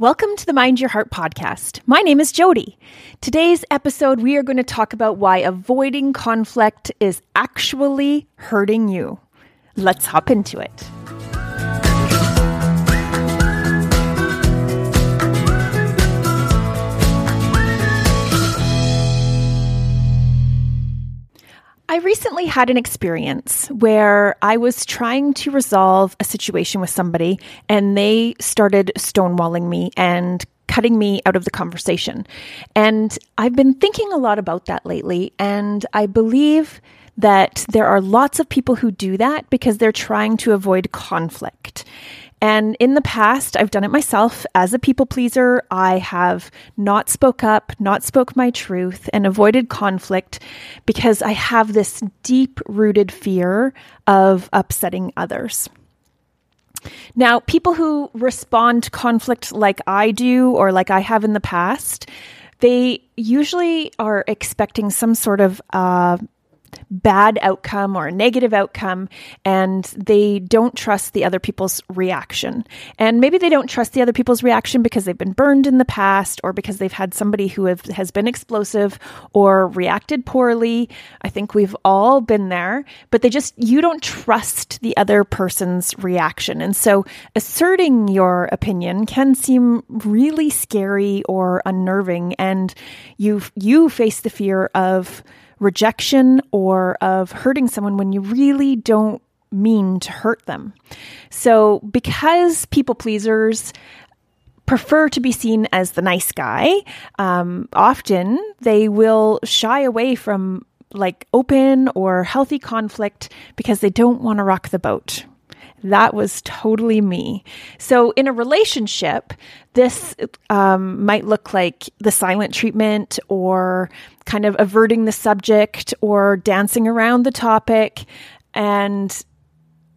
Welcome to the Mind Your Heart podcast. My name is Jody. Today's episode, we are going to talk about why avoiding conflict is actually hurting you. Let's hop into it. I recently had an experience where I was trying to resolve a situation with somebody and they started stonewalling me and cutting me out of the conversation. And I've been thinking a lot about that lately. And I believe that there are lots of people who do that because they're trying to avoid conflict. And in the past, I've done it myself as a people pleaser. I have not spoke up, not spoke my truth, and avoided conflict because I have this deep rooted fear of upsetting others. Now, people who respond to conflict like I do or like I have in the past, they usually are expecting some sort of uh, bad outcome or a negative outcome and they don't trust the other people's reaction. And maybe they don't trust the other people's reaction because they've been burned in the past or because they've had somebody who have, has been explosive or reacted poorly. I think we've all been there, but they just, you don't trust the other person's reaction. And so asserting your opinion can seem really scary or unnerving and you you face the fear of rejection or of hurting someone when you really don't mean to hurt them. So, because people pleasers prefer to be seen as the nice guy, um, often they will shy away from like open or healthy conflict because they don't want to rock the boat. That was totally me. So, in a relationship, this um, might look like the silent treatment or kind of averting the subject or dancing around the topic. And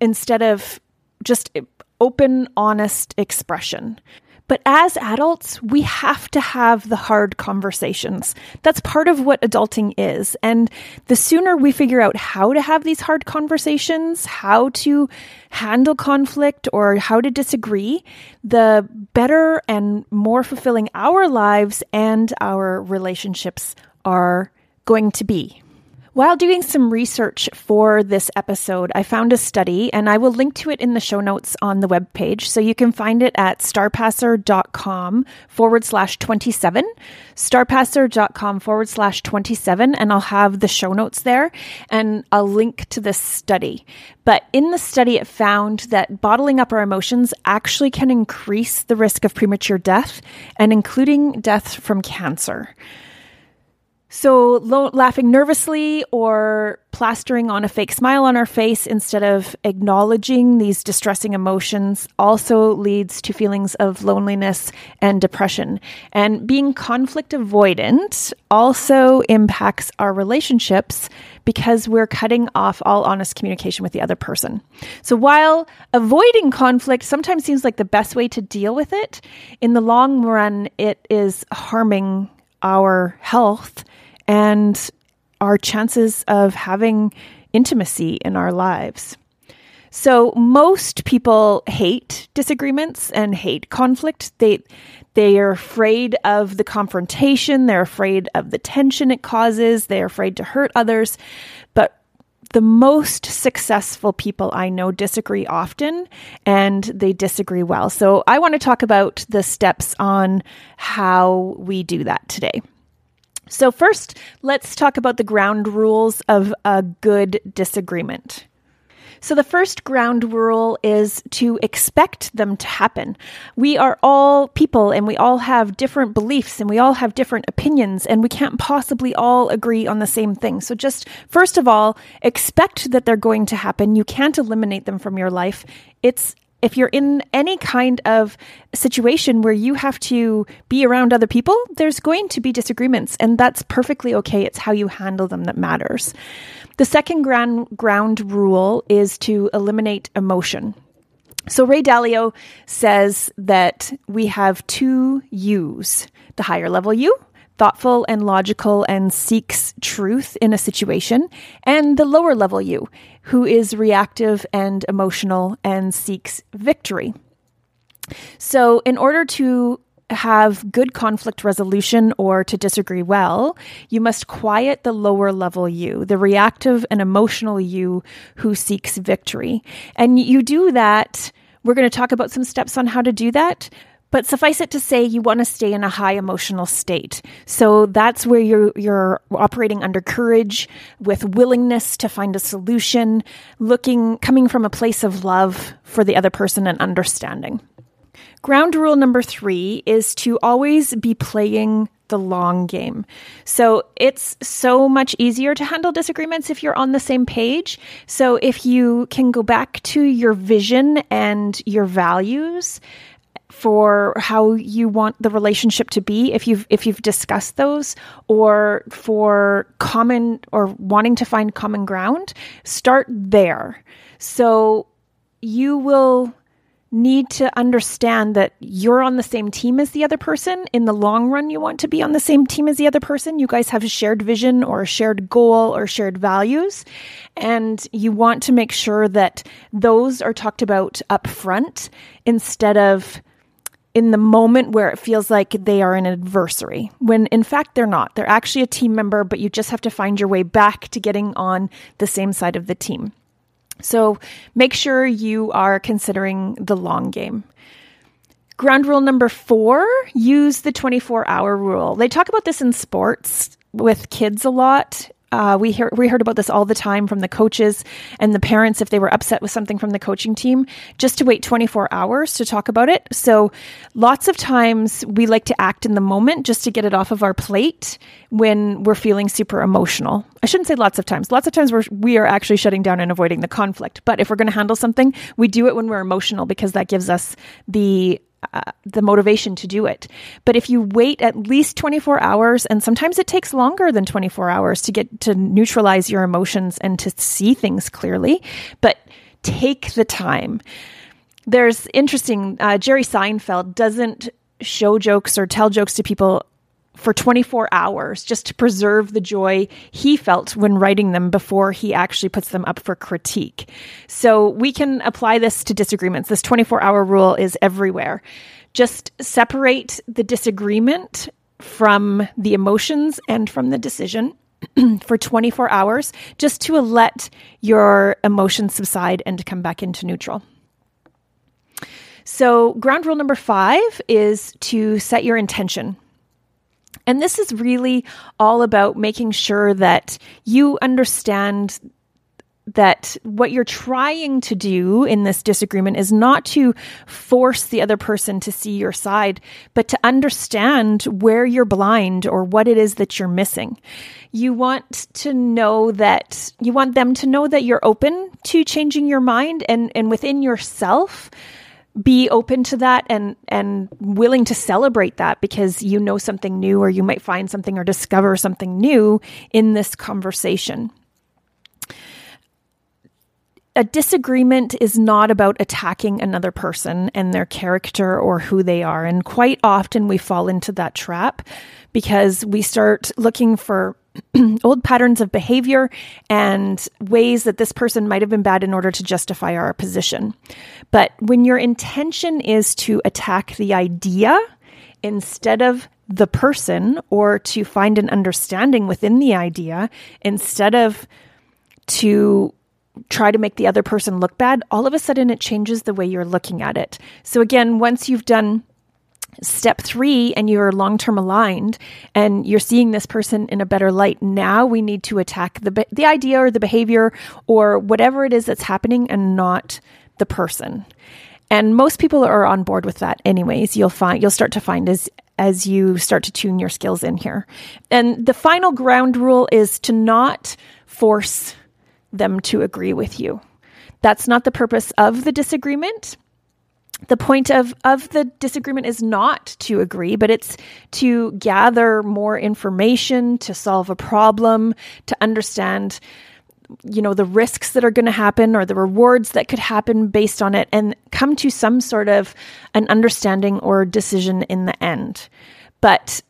instead of just open, honest expression. But as adults, we have to have the hard conversations. That's part of what adulting is. And the sooner we figure out how to have these hard conversations, how to handle conflict or how to disagree, the better and more fulfilling our lives and our relationships are going to be. While doing some research for this episode, I found a study and I will link to it in the show notes on the webpage. So you can find it at starpasser.com forward slash 27, starpasser.com forward slash 27, and I'll have the show notes there and I'll link to this study. But in the study, it found that bottling up our emotions actually can increase the risk of premature death and including death from cancer. So, lo- laughing nervously or plastering on a fake smile on our face instead of acknowledging these distressing emotions also leads to feelings of loneliness and depression. And being conflict avoidant also impacts our relationships because we're cutting off all honest communication with the other person. So, while avoiding conflict sometimes seems like the best way to deal with it, in the long run, it is harming our health and our chances of having intimacy in our lives. So most people hate disagreements and hate conflict. They they are afraid of the confrontation, they're afraid of the tension it causes, they're afraid to hurt others. But the most successful people I know disagree often and they disagree well. So I want to talk about the steps on how we do that today. So, first, let's talk about the ground rules of a good disagreement. So, the first ground rule is to expect them to happen. We are all people and we all have different beliefs and we all have different opinions and we can't possibly all agree on the same thing. So, just first of all, expect that they're going to happen. You can't eliminate them from your life. It's if you're in any kind of situation where you have to be around other people, there's going to be disagreements, and that's perfectly okay. It's how you handle them that matters. The second ground, ground rule is to eliminate emotion. So, Ray Dalio says that we have two yous the higher level you thoughtful and logical and seeks truth in a situation, and the lower level you, who is reactive and emotional and seeks victory. So, in order to have good conflict resolution or to disagree well, you must quiet the lower level you, the reactive and emotional you who seeks victory. And you do that. We're going to talk about some steps on how to do that. But suffice it to say, you want to stay in a high emotional state. So that's where you're, you're operating under courage, with willingness to find a solution, looking, coming from a place of love for the other person and understanding. Ground rule number three is to always be playing the long game. So it's so much easier to handle disagreements if you're on the same page. So if you can go back to your vision and your values for how you want the relationship to be if you've if you've discussed those or for common or wanting to find common ground start there so you will need to understand that you're on the same team as the other person. In the long run, you want to be on the same team as the other person. You guys have a shared vision or a shared goal or shared values. And you want to make sure that those are talked about up front instead of in the moment where it feels like they are an adversary, when in fact they're not. They're actually a team member, but you just have to find your way back to getting on the same side of the team. So make sure you are considering the long game. Ground rule number four use the 24 hour rule. They talk about this in sports with kids a lot. Uh, we hear, we heard about this all the time from the coaches and the parents if they were upset with something from the coaching team, just to wait 24 hours to talk about it. So, lots of times we like to act in the moment just to get it off of our plate when we're feeling super emotional. I shouldn't say lots of times. Lots of times we're, we are actually shutting down and avoiding the conflict. But if we're going to handle something, we do it when we're emotional because that gives us the uh, the motivation to do it. But if you wait at least 24 hours, and sometimes it takes longer than 24 hours to get to neutralize your emotions and to see things clearly, but take the time. There's interesting, uh, Jerry Seinfeld doesn't show jokes or tell jokes to people for 24 hours just to preserve the joy he felt when writing them before he actually puts them up for critique. So we can apply this to disagreements. This 24 hour rule is everywhere. Just separate the disagreement from the emotions and from the decision. for 24 hours just to let your emotions subside and to come back into neutral. So, ground rule number five is to set your intention and this is really all about making sure that you understand that what you're trying to do in this disagreement is not to force the other person to see your side, but to understand where you're blind or what it is that you're missing. You want to know that you want them to know that you're open to changing your mind and, and within yourself be open to that and and willing to celebrate that because you know something new or you might find something or discover something new in this conversation. A disagreement is not about attacking another person and their character or who they are. And quite often we fall into that trap because we start looking for old patterns of behavior and ways that this person might have been bad in order to justify our position. But when your intention is to attack the idea instead of the person or to find an understanding within the idea instead of to try to make the other person look bad, all of a sudden it changes the way you're looking at it. So, again, once you've done step three and you're long term aligned and you're seeing this person in a better light now we need to attack the the idea or the behavior or whatever it is that's happening and not the person. And most people are on board with that anyways. You'll find you'll start to find as as you start to tune your skills in here. And the final ground rule is to not force them to agree with you. That's not the purpose of the disagreement the point of, of the disagreement is not to agree, but it's to gather more information, to solve a problem, to understand, you know, the risks that are going to happen or the rewards that could happen based on it and come to some sort of an understanding or decision in the end. But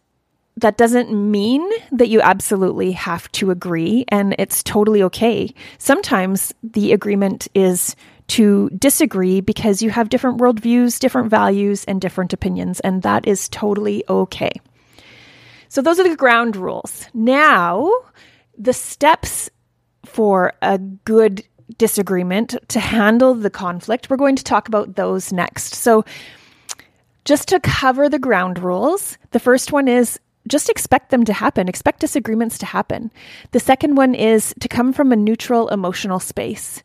that doesn't mean that you absolutely have to agree and it's totally okay. Sometimes the agreement is to disagree because you have different worldviews, different values, and different opinions, and that is totally okay. So, those are the ground rules. Now, the steps for a good disagreement to handle the conflict, we're going to talk about those next. So, just to cover the ground rules, the first one is just expect them to happen, expect disagreements to happen. The second one is to come from a neutral emotional space.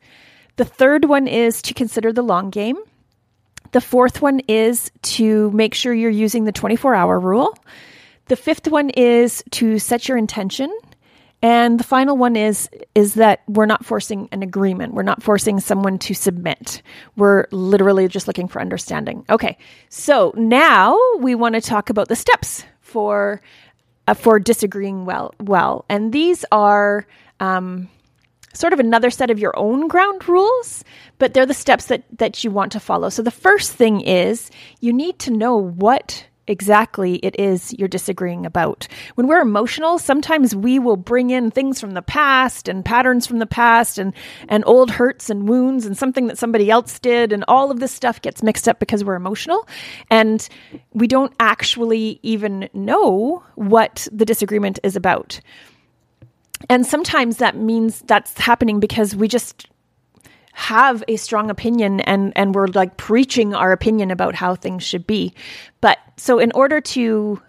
The third one is to consider the long game. The fourth one is to make sure you're using the 24 hour rule. The fifth one is to set your intention. And the final one is is that we're not forcing an agreement. We're not forcing someone to submit. We're literally just looking for understanding. Okay. So now we want to talk about the steps for uh, for disagreeing well well. And these are um, sort of another set of your own ground rules, but they're the steps that that you want to follow. So the first thing is you need to know what exactly it is you're disagreeing about. When we're emotional, sometimes we will bring in things from the past and patterns from the past and and old hurts and wounds and something that somebody else did and all of this stuff gets mixed up because we're emotional and we don't actually even know what the disagreement is about. And sometimes that means that's happening because we just have a strong opinion and and we're like preaching our opinion about how things should be. But so in order to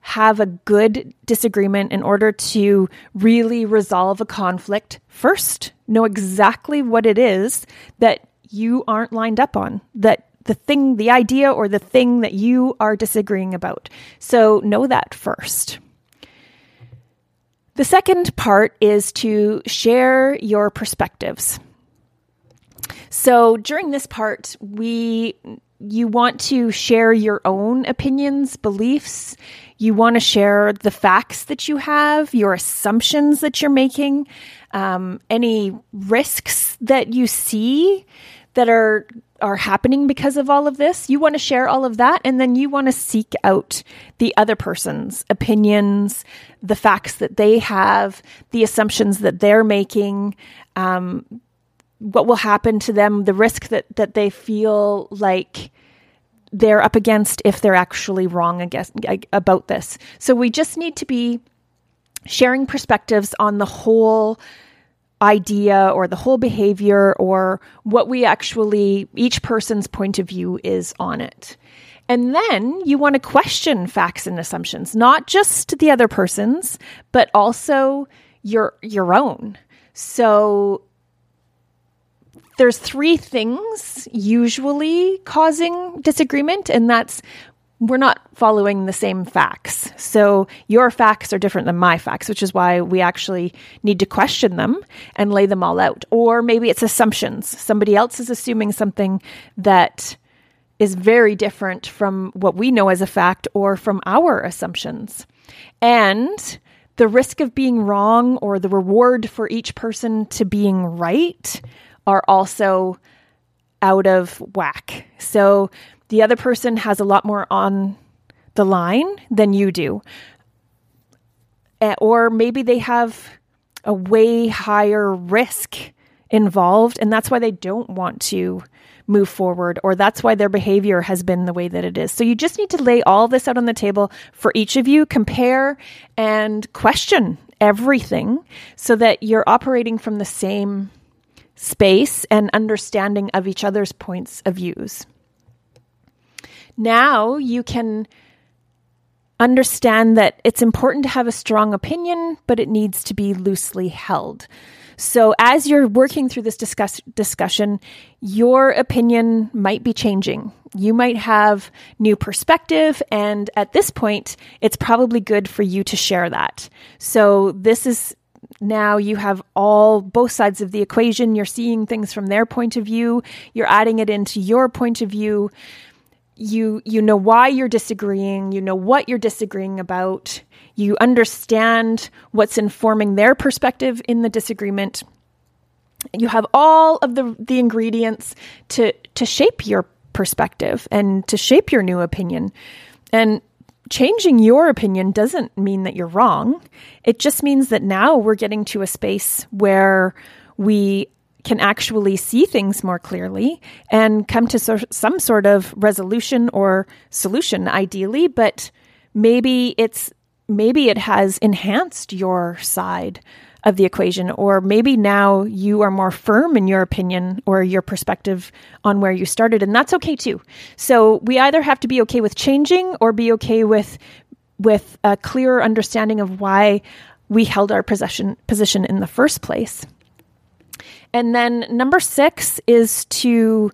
have a good disagreement in order to really resolve a conflict, first know exactly what it is that you aren't lined up on, that the thing, the idea or the thing that you are disagreeing about. So know that first. The second part is to share your perspectives. So during this part, we you want to share your own opinions, beliefs. You want to share the facts that you have, your assumptions that you're making, um, any risks that you see that are are happening because of all of this. You want to share all of that, and then you want to seek out the other person's opinions, the facts that they have, the assumptions that they're making. Um, what will happen to them, the risk that that they feel like they're up against if they're actually wrong against, about this. So we just need to be sharing perspectives on the whole idea or the whole behavior or what we actually each person's point of view is on it. And then you want to question facts and assumptions, not just the other person's, but also your your own. So there's three things usually causing disagreement, and that's we're not following the same facts. So your facts are different than my facts, which is why we actually need to question them and lay them all out. Or maybe it's assumptions. Somebody else is assuming something that is very different from what we know as a fact or from our assumptions. And the risk of being wrong or the reward for each person to being right are also out of whack. So the other person has a lot more on the line than you do. Or maybe they have a way higher risk involved, and that's why they don't want to move forward, or that's why their behavior has been the way that it is. So you just need to lay all this out on the table for each of you, compare and question everything so that you're operating from the same space and understanding of each other's points of views. Now you can understand that it's important to have a strong opinion, but it needs to be loosely held. So, as you're working through this discuss- discussion, your opinion might be changing. You might have new perspective, and at this point, it's probably good for you to share that. So, this is now you have all both sides of the equation. You're seeing things from their point of view, you're adding it into your point of view. You you know why you're disagreeing, you know what you're disagreeing about. You understand what's informing their perspective in the disagreement. You have all of the the ingredients to to shape your perspective and to shape your new opinion. And changing your opinion doesn't mean that you're wrong. It just means that now we're getting to a space where we can actually see things more clearly and come to so- some sort of resolution or solution ideally but maybe it's maybe it has enhanced your side of the equation or maybe now you are more firm in your opinion or your perspective on where you started and that's okay too. So we either have to be okay with changing or be okay with with a clearer understanding of why we held our possession position in the first place and then number 6 is to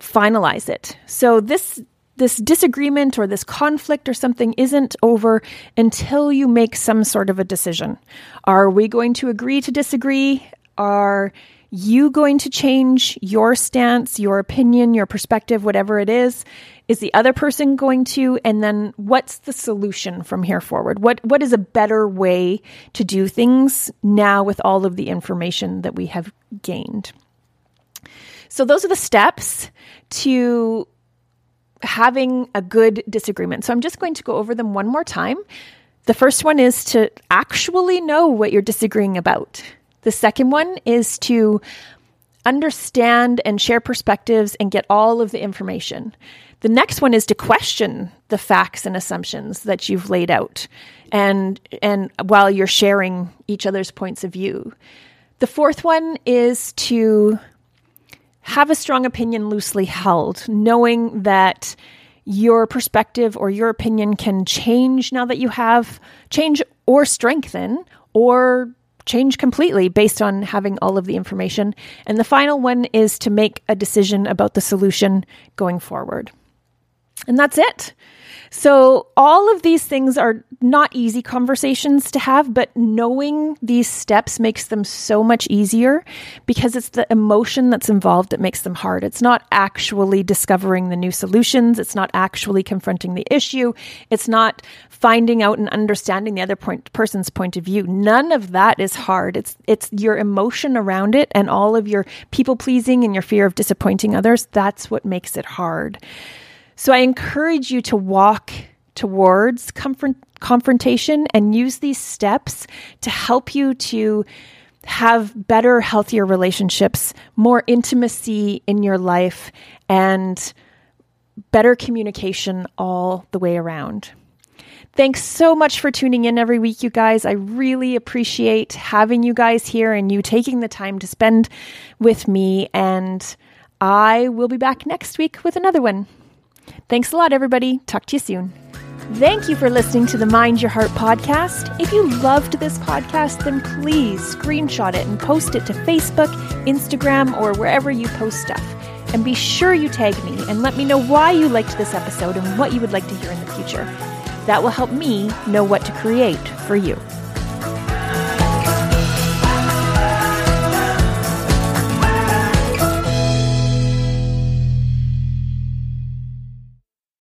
finalize it so this this disagreement or this conflict or something isn't over until you make some sort of a decision. Are we going to agree to disagree? Are you going to change your stance, your opinion, your perspective, whatever it is? Is the other person going to? And then what's the solution from here forward? What what is a better way to do things now with all of the information that we have gained? So those are the steps to having a good disagreement. So I'm just going to go over them one more time. The first one is to actually know what you're disagreeing about. The second one is to understand and share perspectives and get all of the information. The next one is to question the facts and assumptions that you've laid out and and while you're sharing each other's points of view. The fourth one is to have a strong opinion loosely held, knowing that your perspective or your opinion can change now that you have change or strengthen or change completely based on having all of the information. And the final one is to make a decision about the solution going forward. And that's it. So, all of these things are not easy conversations to have, but knowing these steps makes them so much easier because it's the emotion that's involved that makes them hard. It's not actually discovering the new solutions, it's not actually confronting the issue, it's not finding out and understanding the other point, person's point of view. None of that is hard. It's it's your emotion around it and all of your people pleasing and your fear of disappointing others. That's what makes it hard. So I encourage you to walk towards confront- confrontation and use these steps to help you to have better, healthier relationships, more intimacy in your life, and better communication all the way around. Thanks so much for tuning in every week, you guys. I really appreciate having you guys here and you taking the time to spend with me. And I will be back next week with another one. Thanks a lot, everybody. Talk to you soon. Thank you for listening to the Mind Your Heart podcast. If you loved this podcast, then please screenshot it and post it to Facebook, Instagram, or wherever you post stuff. And be sure you tag me and let me know why you liked this episode and what you would like to hear in the future. That will help me know what to create for you.